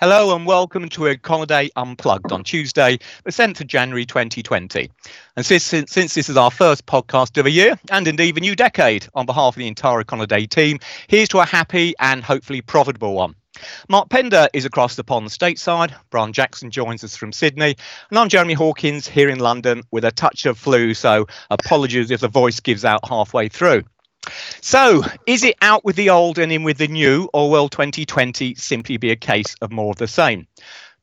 Hello and welcome to Econoday Unplugged on Tuesday, the 10th of January 2020. And since, since, since, this is our first podcast of the year, and indeed the new decade, on behalf of the entire Econoday team, here's to a happy and hopefully profitable one. Mark Pender is across the pond stateside. Brian Jackson joins us from Sydney. And I'm Jeremy Hawkins here in London with a touch of flu, so apologies if the voice gives out halfway through. So, is it out with the old and in with the new, or will 2020 simply be a case of more of the same?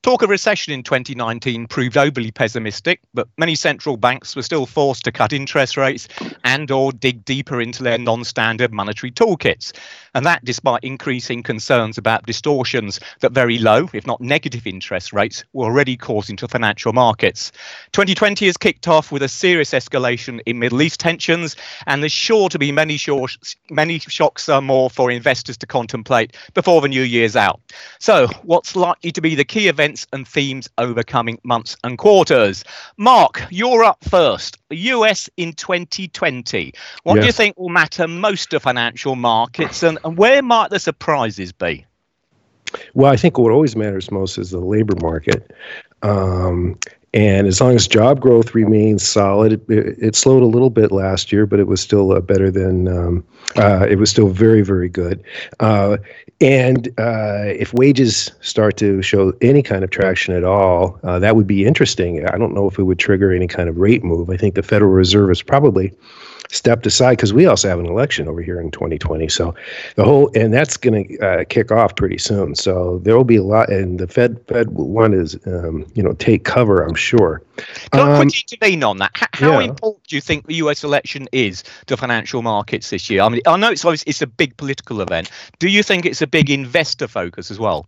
Talk of recession in 2019 proved overly pessimistic, but many central banks were still forced to cut interest rates and or dig deeper into their non-standard monetary toolkits. And that despite increasing concerns about distortions that very low, if not negative interest rates were already causing to financial markets. 2020 has kicked off with a serious escalation in Middle East tensions, and there's sure to be many, short, many shocks or more for investors to contemplate before the new year's out. So, what's likely to be the key events events and themes over coming months and quarters. Mark, you're up first. US in 2020. What yes. do you think will matter most to financial markets and, and where might the surprises be? Well, I think what always matters most is the labor market. Um, and as long as job growth remains solid, it, it, slowed a little bit last year, but it was still uh, better than, um, uh, it was still very, very good. Uh, and uh, if wages start to show any kind of traction at all, uh, that would be interesting. I don't know if it would trigger any kind of rate move. I think the Federal Reserve is probably stepped aside because we also have an election over here in 2020. So the whole and that's going to uh, kick off pretty soon. So there will be a lot, and the Fed Fed will want to um, you know take cover. I'm sure. Can um, I quickly intervene on that? How yeah. important do you think the U.S. election is to financial markets this year? I mean, I know it's obviously it's a big political event. Do you think it's a big investor focus as well?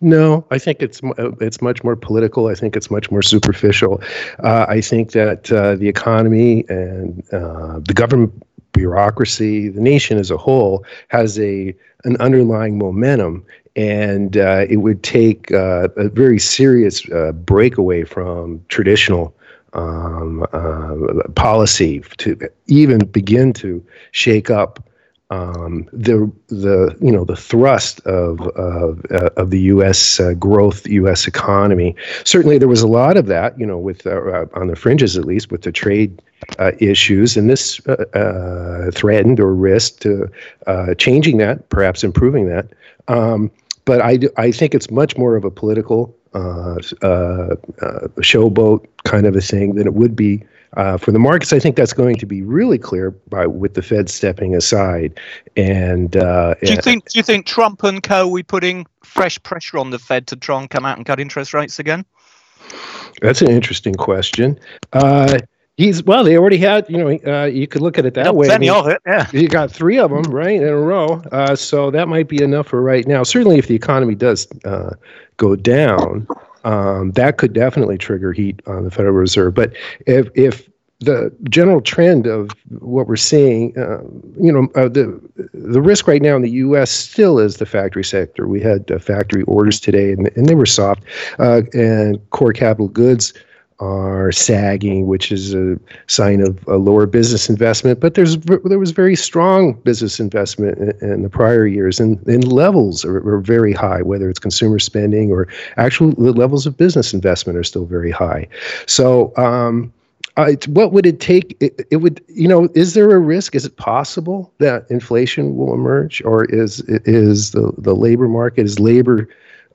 No, I think it's uh, it's much more political. I think it's much more superficial. Uh, I think that uh, the economy and uh, the government bureaucracy, the nation as a whole, has a an underlying momentum, and uh, it would take uh, a very serious breakaway from traditional um, policy to even begin to shake up um, the the you know the thrust of of, uh, of the U.S. Uh, growth, U.S. economy. Certainly, there was a lot of that, you know, with uh, uh on the fringes at least, with the trade uh, issues, and this uh, threatened or risked changing that, perhaps improving that. Um, but I I think it's much more of a political showboat kind of a thing than it would be uh, for the markets, I think that's going to be really clear by with the Fed stepping aside. And uh, do you think do you think Trump and co will be putting fresh pressure on the Fed to try and come out and cut interest rates again? That's an interesting question. Uh, he's well. They already had. You know, uh, you could look at it that way. Plenty I mean, of it. Yeah. You got three of them right in a row. Uh, so that might be enough for right now. Certainly, if the economy does uh, go down, um, that could definitely trigger heat on the Federal Reserve. But if if the general trend of what we're seeing, uh, you know, uh, the the risk right now in the U.S. still is the factory sector. We had uh, factory orders today, and, and they were soft, uh, and core capital goods are sagging, which is a sign of a lower business investment. But there's there was very strong business investment in, in the prior years, and, and levels are, are, very high. Whether it's consumer spending or actual the levels of business investment are still very high. So. Um, what would it take? It, it, would, you know, is there a risk? Is it possible that inflation will emerge, or is is the the labor market is labor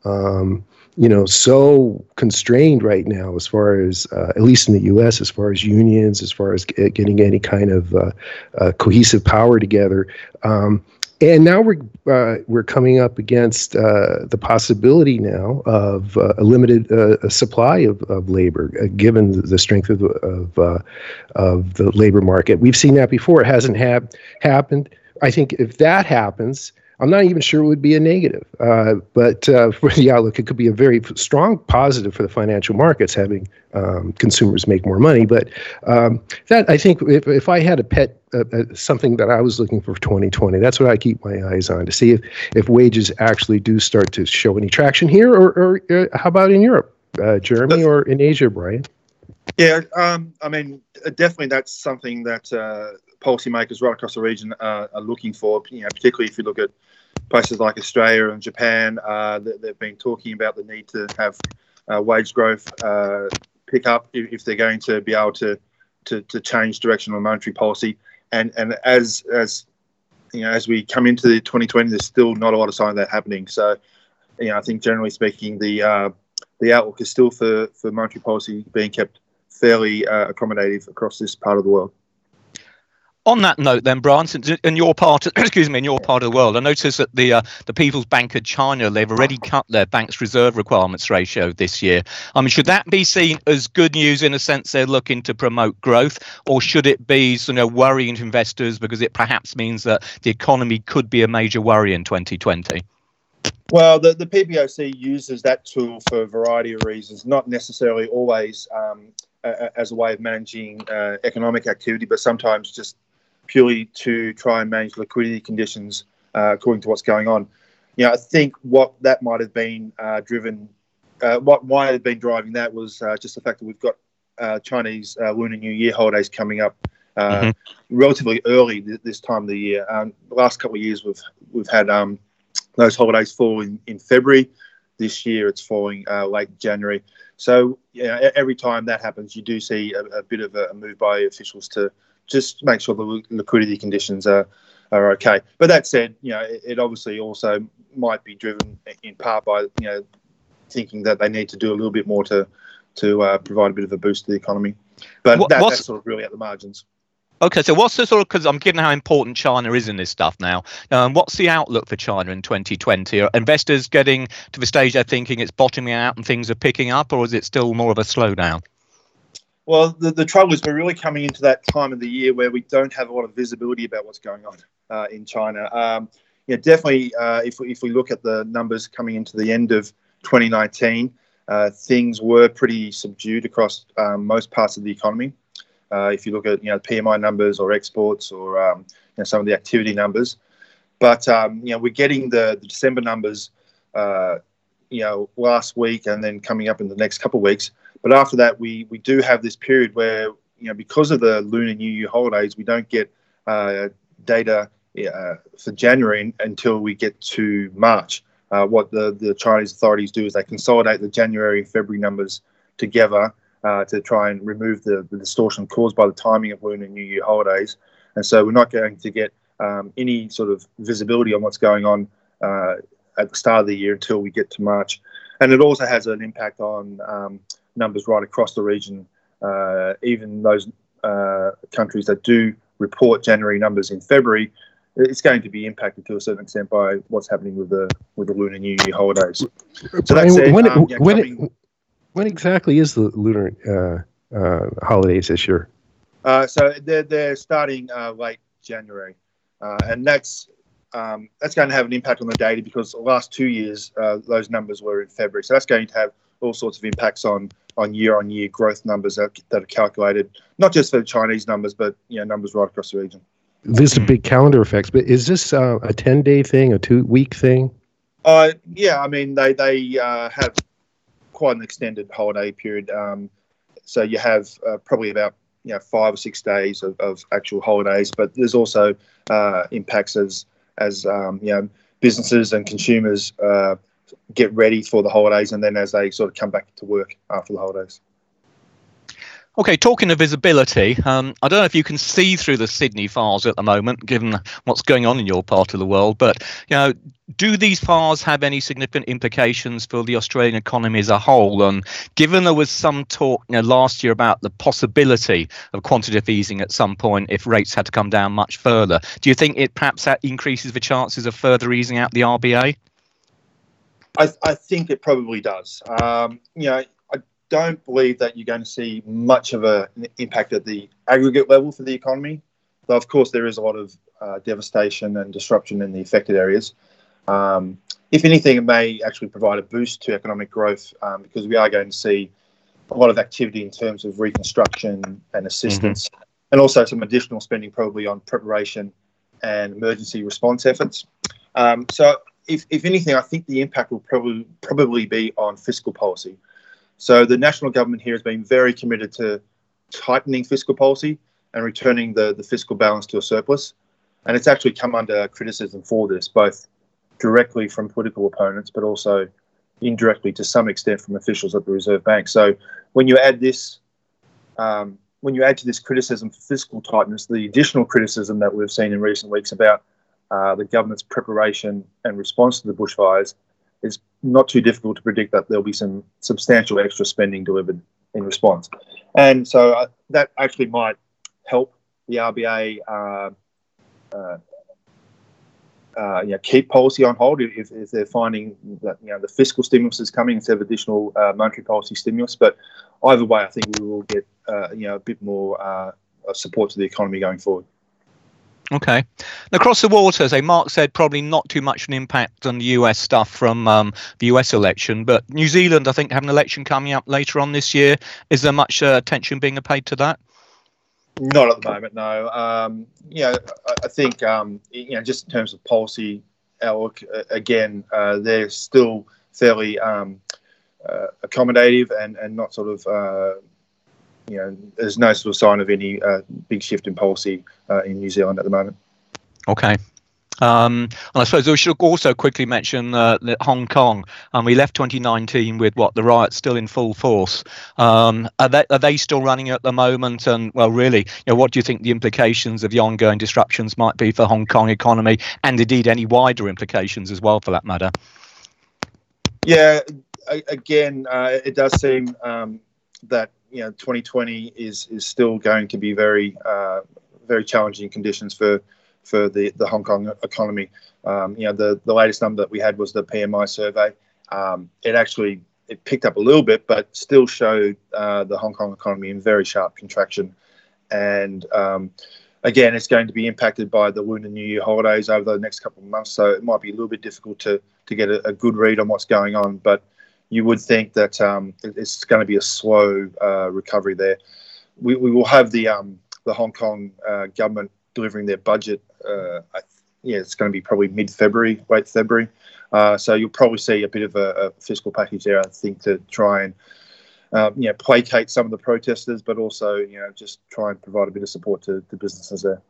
um, you know so constrained right now as far as uh, at least in the US as far as unions as far as getting any kind of uh, uh, cohesive power together um, and now we're uh, we're coming up against uh, the possibility now of uh, a limited supply of, of labor, given the strength of of, of the labor market. We've seen that before; it hasn't have happened. I think if that happens, I'm not even sure it would be a negative. Uh, but uh, for the outlook, it could be a very strong positive for the financial markets, having um, consumers make more money. But um, that I think if, if I had a pet, uh, uh something that I was looking for 2020, that's what I keep my eyes on to see if, if wages actually do start to show any traction here, or, or uh, how about in Europe, uh, Jeremy, or in Asia, Brian? Yeah, um, I mean, definitely that's something that policymakers right across the region are, are looking for. You know, particularly if you look at places like Australia and Japan, uh, they've been talking about the need to have uh, wage growth uh, pick up if, if, they're going to be able to, to, to change direction on monetary policy. And and as as you know, as we come into the 2020, there's still not a lot of sign of that happening. So, you know, I think generally speaking, the uh, the outlook is still for, for monetary policy being kept fairly uh, accommodative across this part of the world. On that note, then, Brian, in your part, excuse me, in your part of the world, I noticed that the uh, the People's Bank of China they've already cut their bank's reserve requirements ratio this year. I mean, should that be seen as good news in a sense they're looking to promote growth, or should it be, you know, worrying to investors because it perhaps means that the economy could be a major worry in 2020? Well, the, the PBOC uses that tool for a variety of reasons, not necessarily always um, as a way of managing uh, economic activity, but sometimes just purely to try and manage liquidity conditions uh, according to what's going on. You know, I think what that might have been uh, driven, uh, what might have been driving that was uh, just the fact that we've got uh, Chinese Lunar New Year holidays coming up. Mm-hmm. Relatively early th- this time of the year. Um, the last couple of years, we've we've had um, those holidays fall in, in February. This year, it's falling late January. So yeah, every time that happens, you do see a, a bit of a move by officials to just make sure the liquidity conditions are are okay. But that said, you know, it, it obviously also might be driven in part by you know thinking that they need to do a little bit more to to uh, provide a bit of a boost to the economy. But what, that, that's sort of really at the margins. Okay, so what's the sort of because I'm given how important China is in this stuff now. Um, what's the outlook for China in 2020? Are investors getting to the stage they're thinking it's bottoming out and things are picking up, or is it still more of a slowdown? Well, the, the trouble is we're really coming into that time of the year where we don't have a lot of visibility about what's going on uh, in China. Um, yeah, definitely. Uh, if we, if we look at the numbers coming into the end of 2019, uh, things were pretty subdued across um, most parts of the economy. Uh, if you look at you know PMI numbers or exports or um, you know, some of the activity numbers, but um, you know we're getting the, the December numbers, uh, you know last week and then coming up in the next couple of weeks. But after that, we we do have this period where you know because of the Lunar New Year holidays, we don't get uh, data uh, for January until we get to March. Uh, what the, the Chinese authorities do is they consolidate the January and February numbers together uh, to try and remove the, the, distortion caused by the timing of Lunar New Year holidays. And so we're not going to get um, any sort of visibility on what's going on uh, at the start of the year until we get to March. And it also has an impact on um, numbers right across the region, uh, even those uh, countries that do report January numbers in February. It's going to be impacted to a certain extent by what's happening with the with the Lunar New Year holidays. So that's it. When, um, yeah, when, coming, when exactly is the lunar uh, uh, holidays this year? Uh, so they're they're starting uh, late January, uh, and that's um, that's going to have an impact on the data because the last two years uh, those numbers were in February. So that's going to have all sorts of impacts on on year on year growth numbers that, that are calculated, not just for the Chinese numbers, but you know numbers right across the region. There's a big calendar effects, but is this a ten day thing, a two week thing? Uh, yeah, I mean they they have quite an extended holiday period. Um, so you have uh, probably about you know five or six days of, of actual holidays, but there's also uh, impacts as as um, you know businesses and consumers uh, get ready for the holidays, and then as they sort of come back to work after the holidays. Okay, talking of visibility, um, I don't know if you can see through the Sydney fires at the moment, given what's going on in your part of the world. But you know, do these fires have any significant implications for the Australian economy as a whole? And given there was some talk you know, last year about the possibility of quantitative easing at some point if rates had to come down much further, do you think it perhaps that increases the chances of further easing out the RBA? I, I think it probably does. Um, you know, I don't believe that you're going to see much of a, an impact at the aggregate level for the economy. Though, of course, there is a lot of uh, devastation and disruption in the affected areas. Um, if anything, it may actually provide a boost to economic growth um, because we are going to see a lot of activity in terms of reconstruction and assistance, mm-hmm. and also some additional spending probably on preparation and emergency response efforts. Um, so, if, if anything, I think the impact will probably probably be on fiscal policy. So the national government here has been very committed to tightening fiscal policy and returning the, the fiscal balance to a surplus. And it's actually come under criticism for this, both directly from political opponents, but also indirectly to some extent from officials at the Reserve Bank. So when you add this, um, when you add to this criticism for fiscal tightness, the additional criticism that we've seen in recent weeks about uh, the government's preparation and response to the bushfires, it's not too difficult to predict that there'll be some substantial extra spending delivered in response. And so uh, that actually might help the RBA uh, uh, uh, you know, keep policy on hold if, if they're finding that you know the fiscal stimulus is coming instead of additional uh, monetary policy stimulus. But either way, I think we will get uh, you know a bit more support to the economy going forward. Okay. Across the water, as Mark said, probably not too much an impact on the US stuff from um, the US election, but New Zealand, I think, have an election coming up later on this year. Is there much uh, attention being paid to that? Not at the moment, no. Um, you know, I, I think um, you know, just in terms of policy outlook, uh, again, uh, they're still fairly um, uh, accommodative and, and not sort of uh, you know, there's no sort of sign of any uh, big shift in policy uh, in New Zealand at the moment. Okay. Um, and I suppose we should also quickly mention uh, that Hong Kong. Um, we left 2019 with what the riots still in full force. Um, are, they, are they still running at the moment? And well, really, you know, what do you think the implications of the ongoing disruptions might be for Hong Kong economy, and indeed any wider implications as well, for that matter? Yeah, again, uh, it does seem um, that you know 2020 is is still going to be very uh, very challenging conditions for for the, the Hong Kong economy. Um, you know, the, the latest number that we had was the PMI survey. Um, it actually it picked up a little bit, but still showed uh, the Hong Kong economy in very sharp contraction. And um, again, it's going to be impacted by the Lunar New Year holidays over the next couple of months, so it might be a little bit difficult to to get a, a good read on what's going on. But you would think that um, it's going to be a slow uh, recovery there. We, we will have the um, the Hong Kong uh, government delivering their budget. Uh, I, yeah, it's going to be probably mid February, late February. Uh, so you'll probably see a bit of a, a, fiscal package there, I think, to try and um, you know placate some of the protesters, but also you know just try and provide a bit of support to, the businesses there.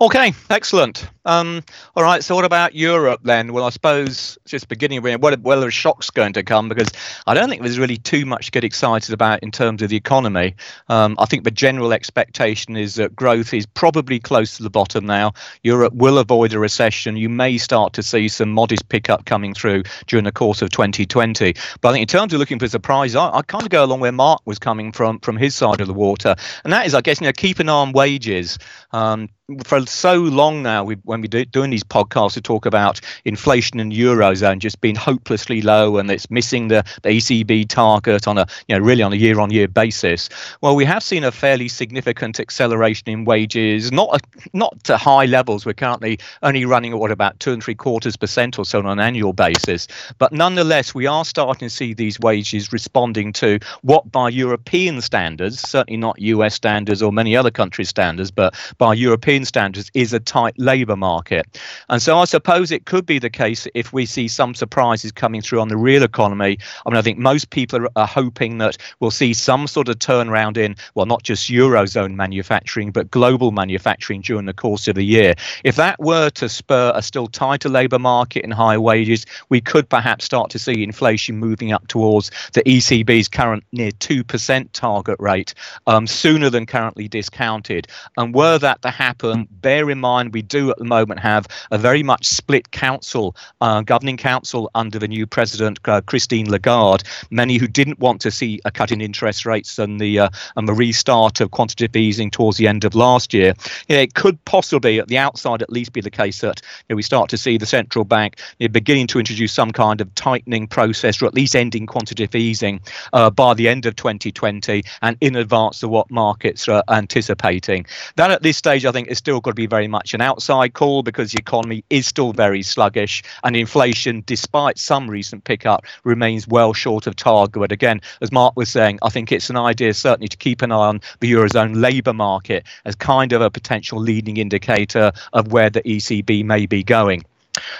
Okay, excellent. Um, all right, so what about Europe then? Well, I suppose just beginning with whether, whether a shock's going to come because I don't think there's really too much to get excited about in terms of the economy. Um, I think the general expectation is that growth is probably close to the bottom now. Europe will avoid a recession. You may start to see some modest pickup coming through during the course of 2020. But I think in terms of looking for surprise, I, I kind of go along where Mark was coming from from his side of the water, and that is, I guess, you know, keep an eye on wages. Um, for so long now, we, when we do doing these podcasts, we talk about inflation in eurozone just being hopelessly low, and it's missing the, the ECB target on a you know really on a year-on-year basis. Well, we have seen a fairly significant acceleration in wages, not not to high levels. We're currently only running at what about two and three quarters percent or so on an annual basis, but nonetheless, we are starting to see these wages responding to what, by European standards, certainly not US standards or many other countries' standards, but by European European standards is a tight labour market. And so I suppose it could be the case if we see some surprises coming through on the real economy. I mean, I think most people are, are hoping that we'll see some sort of turnaround in, well, not just Eurozone manufacturing, but global manufacturing during the course of the year. If that were to spur a still tighter labour market and higher wages, we could perhaps start to see inflation moving up towards the ECB's current near 2% target rate um, sooner than currently discounted. And were that to happen, happen. Bear in mind, we do at the moment have a very much split council, uh, governing council under the new president, uh, Christine Lagarde. Many who didn't want to see a cut in interest rates and the uh, and the restart of quantitative easing towards the end of last year. You know, it could possibly, at the outside, at least be the case that you know, we start to see the central bank you know, beginning to introduce some kind of tightening process, or at least ending quantitative easing uh, by the end of 2020, and in advance of what markets are anticipating. That at this stage, I think, is still got to be very much an outside call because the economy is still very sluggish and inflation, despite some recent pickup, remains well short of target. Again, as Mark was saying, I think it's an idea certainly to keep an eye on the Eurozone labour market as kind of a potential leading indicator of where the ECB may be going.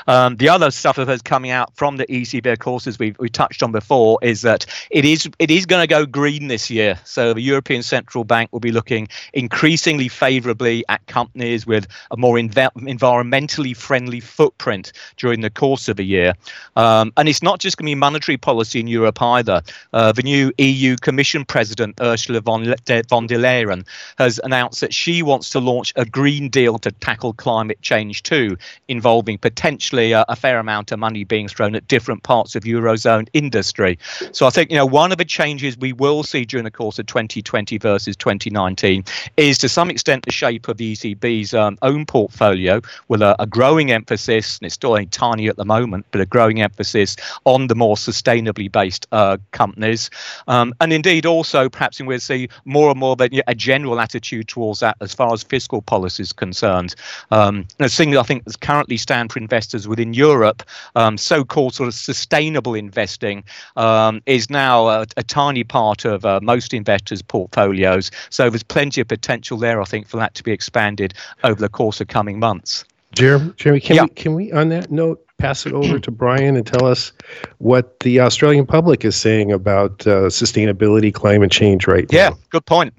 Um, the other stuff that's coming out from the ECB, of course, as we've, we touched on before, is that it is it is going to go green this year. So the European Central Bank will be looking increasingly favourably at companies with a more environmentally friendly footprint during the course of the year. Um, and it's not just going to be monetary policy in Europe either. Uh, the new EU Commission President Ursula von, Le- von der Leyen has announced that she wants to launch a Green Deal to tackle climate change too, involving potentially a, a fair amount of money being thrown at different parts of eurozone industry. So I think you know one of the changes we will see during the course of 2020 versus 2019 is to some extent the shape of the ECB's um, own portfolio with a, a growing emphasis, and it's still only tiny at the moment, but a growing emphasis on the more sustainably based uh, companies, um, and indeed also perhaps we'll see more and more of a, a, general attitude towards that as far as fiscal policy is concerned. Um, thing that I think currently stand for investors within Europe, um, so-called sort of sustainable investing, um, is now a, a, tiny part of uh, most investors' portfolios. So there's plenty of potential there, I think, for that to be expanded over the course of coming months. Jeremy, Jeremy can, yeah. we, can we, on that note, pass it over to Brian and tell us what the Australian public is saying about uh, sustainability, climate change right yeah, now? Yeah, good point.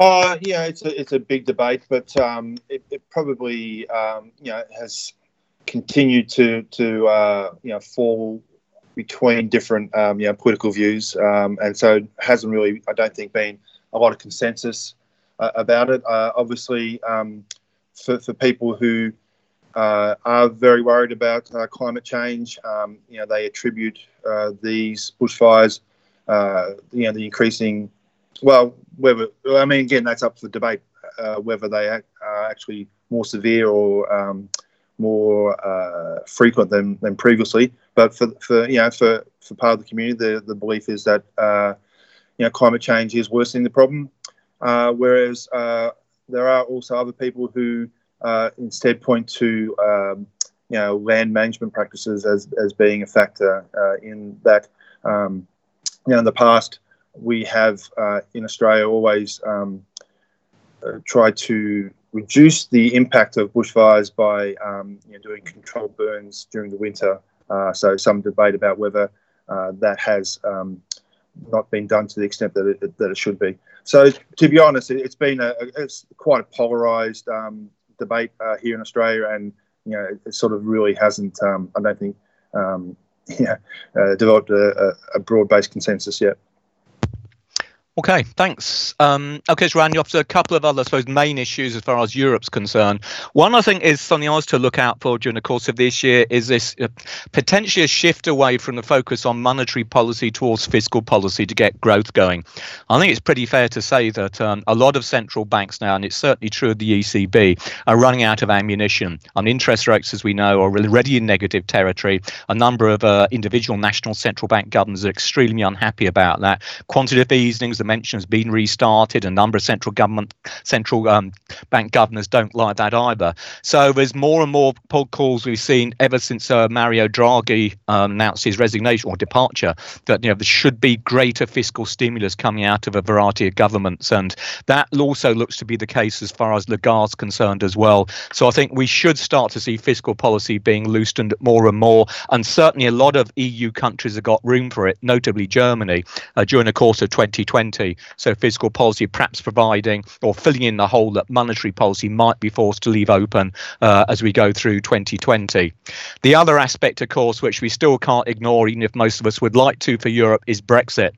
Uh, yeah, it's a it's a big debate, but um, it, it, probably um, you know has continued to to uh, you know fall between different um, you know political views, um, and so hasn't really I don't think been a lot of consensus uh, about it. Uh, obviously, um, for for people who uh, are very worried about uh, climate change, um, you know they attribute uh, these bushfires, you know the increasing well, whether I mean, again, that's up for debate whether they are actually more severe or um, more uh, frequent than, than previously. But for, for you know for, for part of the community, the, the belief is that uh, you know climate change is worsening the problem, uh, whereas uh, there are also other people who uh, instead point to um, you know land management practices as, as being a factor in that. Um, you know, in the past, we have uh, in Australia always um, uh, tried to reduce the impact of bushfires by um, you know, doing controlled burns during the winter. Uh, so some debate about whether uh, that has um, not been done to the extent that it, that it should be. So to be honest, it, has been a, it's quite a polarised um, debate uh, here in Australia, and you know it, it sort of really hasn't. Um, I don't think um, yeah, uh, developed a, a broad-based consensus yet. Okay, thanks. Um, okay, so Randy, a couple of other, I suppose, main issues as far as Europe's concerned. One, I think, is something else to look out for during the course of this year is this uh, potentially a shift away from the focus on monetary policy towards fiscal policy to get growth going. I think it's pretty fair to say that um, a lot of central banks now, and it's certainly true of the ECB, are running out of ammunition. On interest rates, as we know, are already in negative territory. A number of uh, individual national central bank governors are extremely unhappy about that. Quantitative easing, the mention has been restarted. A number of central government, central um, bank governors don't like that either. So there's more and more pod calls we've seen ever since uh, Mario Draghi um, announced his resignation or departure that you know there should be greater fiscal stimulus coming out of a variety of governments, and that also looks to be the case as far as Lagarde's concerned as well. So I think we should start to see fiscal policy being loosened more and more, and certainly a lot of EU countries have got room for it, notably Germany, uh, during the course of 2020 So fiscal policy perhaps providing or filling in the hole that monetary policy might be forced to leave open uh, as we go through 2020. The other aspect, of course, which we still can't ignore, even if most of us would like to for Europe, is Brexit.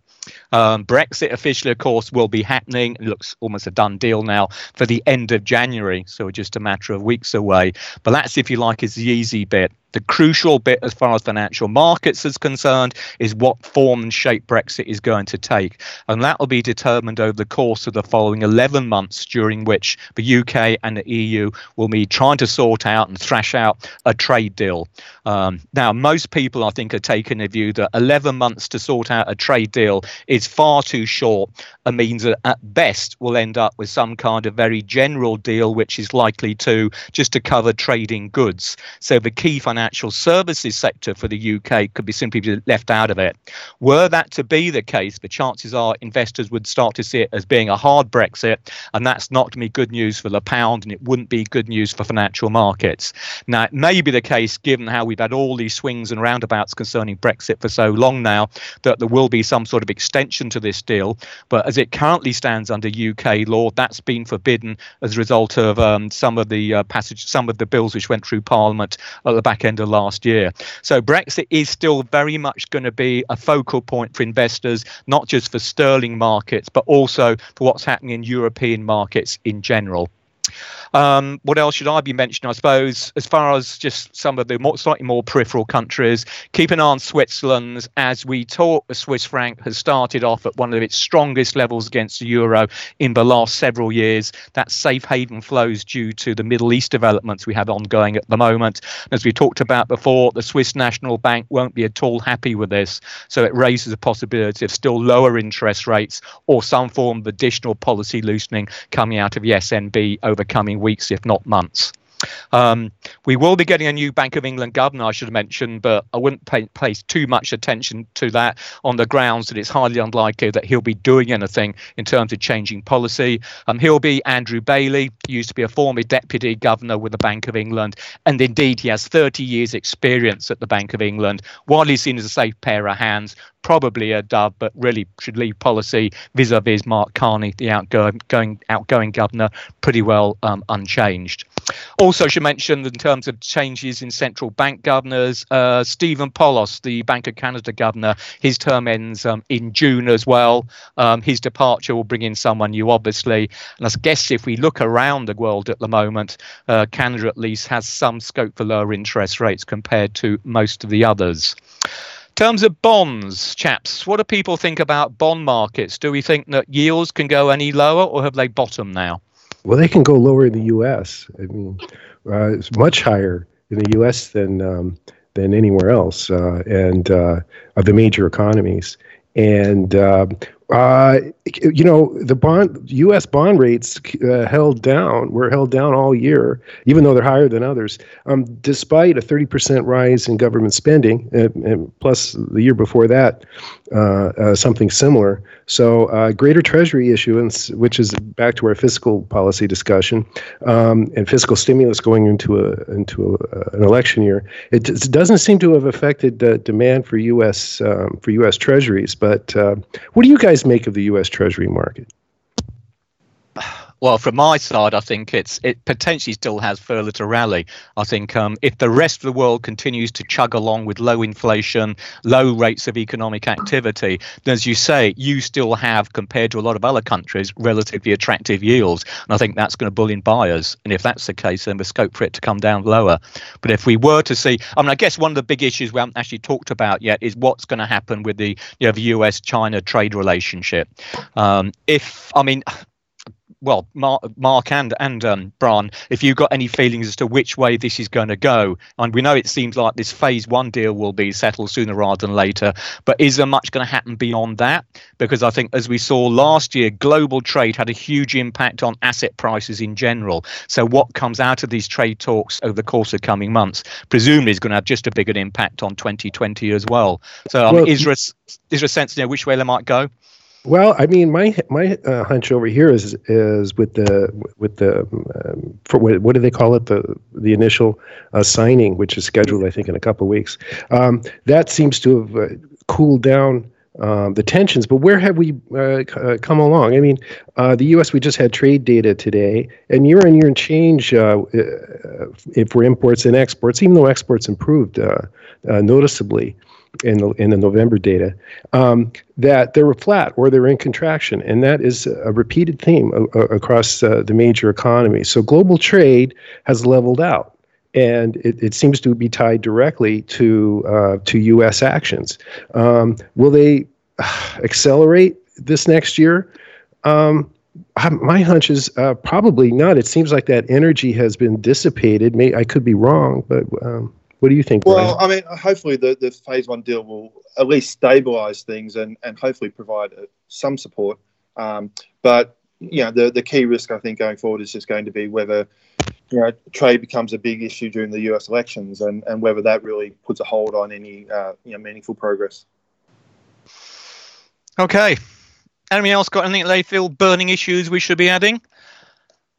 Um, Brexit officially, of course, will be happening. It looks almost a done deal now for the end of January, so just a matter of weeks away. But that's, if you like, is the easy bit. The crucial bit, as far as financial markets is concerned, is what form and shape Brexit is going to take. And that will be determined over the course of the following 11 months, during which the UK and the EU will be trying to sort out and thrash out a trade deal. Um, now, most people, I think, are taking a view that 11 months to sort out a trade deal is far too short and means that at best we'll end up with some kind of very general deal, which is likely to just to cover trading goods. So the key financial financial services sector for the UK could be simply left out of it. Were that to be the case, the chances are investors would start to see it as being a hard Brexit, and that's not going to be good news for the pound, and it wouldn't be good news for financial markets. Now, it may be the case, given how we've had all these swings and roundabouts concerning Brexit for so long now, that there will be some sort of extension to this deal. But as it currently stands under UK law, that's been forbidden as a result of um, some of the uh, passage, some of the bills which went through Parliament at the back end of last year. So Brexit is still very much going to be a focal point for investors, not just for sterling markets, but also for what's happening in European markets in general. Um, what else should I be mentioning? I suppose, as far as just some of the more, slightly more peripheral countries, keep an eye on Switzerland. As we talk, the Swiss franc has started off at one of its strongest levels against the euro in the last several years. That safe haven flows due to the Middle East developments we have ongoing at the moment. As we talked about before, the Swiss National Bank won't be at all happy with this. So it raises the possibility of still lower interest rates or some form of additional policy loosening coming out of the SNB over coming weeks, if not months. Um, we will be getting a new Bank of England governor, I should have mentioned, but I wouldn't pay, place too much attention to that on the grounds that it's highly unlikely that he'll be doing anything in terms of changing policy. Um, he'll be Andrew Bailey, used to be a former deputy governor with the Bank of England, and indeed he has 30 years' experience at the Bank of England, While he's seen as a safe pair of hands, probably a dove, but really should leave policy vis-a-vis Mark Carney, the outgoing outgoing governor, pretty well um, unchanged. Also, should mention in terms of changes in central bank governors, uh, Stephen Poloz, the Bank of Canada governor, his term ends um, in June as well. Um, his departure will bring in someone new, obviously. And I guess if we look around the world at the moment, uh, Canada at least has some scope for lower interest rates compared to most of the others terms of bonds, chaps, what do people think about bond markets? Do we think that yields can go any lower or have they bottomed now? Well, they can go lower in the U.S. I mean, uh, it's much higher in the U.S. than um, than anywhere else, uh, and uh, of the major economies. And uh, you know, the bond U.S. bond rates uh, held down. Were held down all year, even though they're higher than others, um, despite a 30% rise in government spending, and, and plus the year before that, uh, uh something similar. So, uh, greater Treasury issuance, which is back to our fiscal policy discussion, um, and fiscal stimulus going into a into a, an election year, it, it, doesn't seem to have affected demand for U.S. Um, for U.S. Treasuries. But what do you guys guys make of the U.S. Treasury market? Well, from my side, I think it's it potentially still has further to rally. I think um, if the rest of the world continues to chug along with low inflation, low rates of economic activity, then as you say, you still have, compared to a lot of other countries, relatively attractive yields. And I think that's going to bull in buyers. And if that's the case, then the scope for it to come down lower. But if we were to see, I mean, I guess one of the big issues we haven't actually talked about yet is what's going to happen with the you know the U.S.-China trade relationship. Um, if I mean well, Mark, Mark and and um, Brian, if you've got any feelings as to which way this is going to go, and we know it seems like this phase one deal will be settled sooner rather than later, but is there much going to happen beyond that? Because I think, as we saw last year, global trade had a huge impact on asset prices in general. So, what comes out of these trade talks over the course of coming months, presumably, is going to have just a bigger impact on 2020 as well. So, um, well, is there a, is there a sense, you know, which way they might go? Well, I mean, my my uh, hunch over here is is with the with the um, for what, what do they call it the the initial uh, signing, which is scheduled, I think, in a couple of weeks. Um, that seems to have uh, cooled down um, the tensions. But where have we uh, uh, come along? I mean, uh, the U.S. We just had trade data today, and year on year change uh, uh, for imports and exports, even though exports improved uh, noticeably in the in the November data um, that they were flat or they're in contraction, and that is a repeated theme a, a, across uh, the major economies. So global trade has leveled out, and it, it seems to be tied directly to uh, to U.S. actions. Um, will they accelerate this next year? Um, my hunch is uh, probably not. It seems like that energy has been dissipated. May I could be wrong, but um, what do you think? Well, Brian? I mean, hopefully the, the phase one deal will at least stabilize things and, and hopefully provide uh, some support. Um, but you know, the the key risk I think going forward is just going to be whether you know trade becomes a big issue during the U.S. elections, and and whether that really puts a hold on any uh, you know meaningful progress. Okay. Anyone else got anything they feel burning issues we should be adding?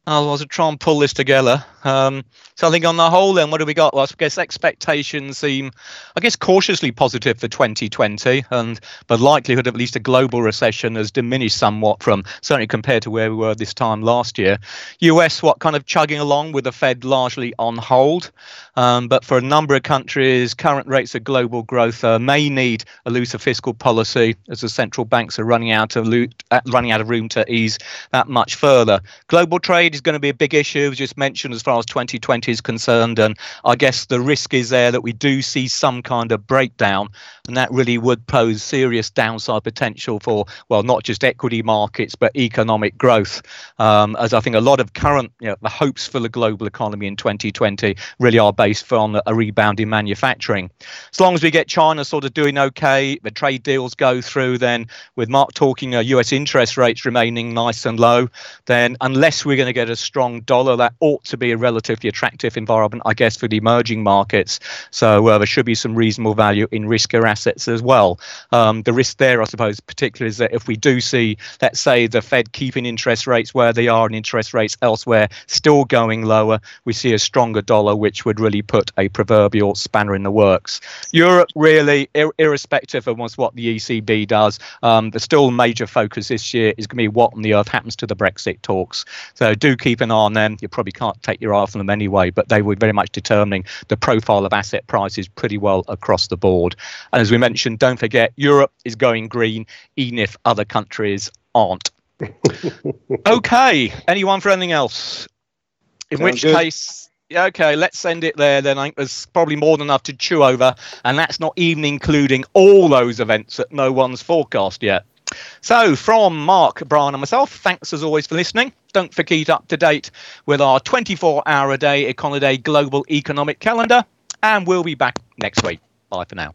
I'll try and pull this together. Um, so I think on the whole, then, what do we got? Well, I guess expectations seem, I guess, cautiously positive for 2020, and the likelihood of at least a global recession has diminished somewhat from certainly compared to where we were this time last year. US, what kind of chugging along with the Fed largely on hold, um, but for a number of countries, current rates of global growth uh, may need a looser fiscal policy as the central banks are running out of lo- uh, running out of room to ease that much further. Global trade is going to be a big issue, as just mentioned, as far as 2020 is concerned. And I guess the risk is there that we do see some kind of breakdown, and that really would pose serious downside potential for, well, not just equity markets, but economic growth. Um, as I think a lot of current, you know, the hopes for the global economy in 2020 really are based on a rebound in manufacturing. As long as we get China sort of doing okay, the trade deals go through, then with Mark talking uh, US interest rates remaining nice and low, then unless we're going to get get a strong dollar, that ought to be a relatively attractive environment, I guess, for the emerging markets. So uh, there should be some reasonable value in riskier assets as well. Um, the risk there, I suppose, particularly is that if we do see, let's say, the Fed keeping interest rates where they are and interest rates elsewhere still going lower, we see a stronger dollar, which would really put a proverbial spanner in the works. Europe, really, ir- irrespective of what the ECB does, um, the still major focus this year is going to be what on the earth happens to the Brexit talks. So do keep an eye on them. You probably can't take your eye off them anyway, but they were very much determining the profile of asset prices pretty well across the board. And as we mentioned, don't forget Europe is going green, even if other countries aren't. okay. Anyone for anything else? In Sounds which good. case, yeah, okay, let's send it there then. I think there's probably more than enough to chew over, and that's not even including all those events that no one's forecast yet. So, from Mark, Brian, and myself, thanks as always for listening. Don't forget up to date with our 24 hour a day Econoday global economic calendar, and we'll be back next week. Bye for now.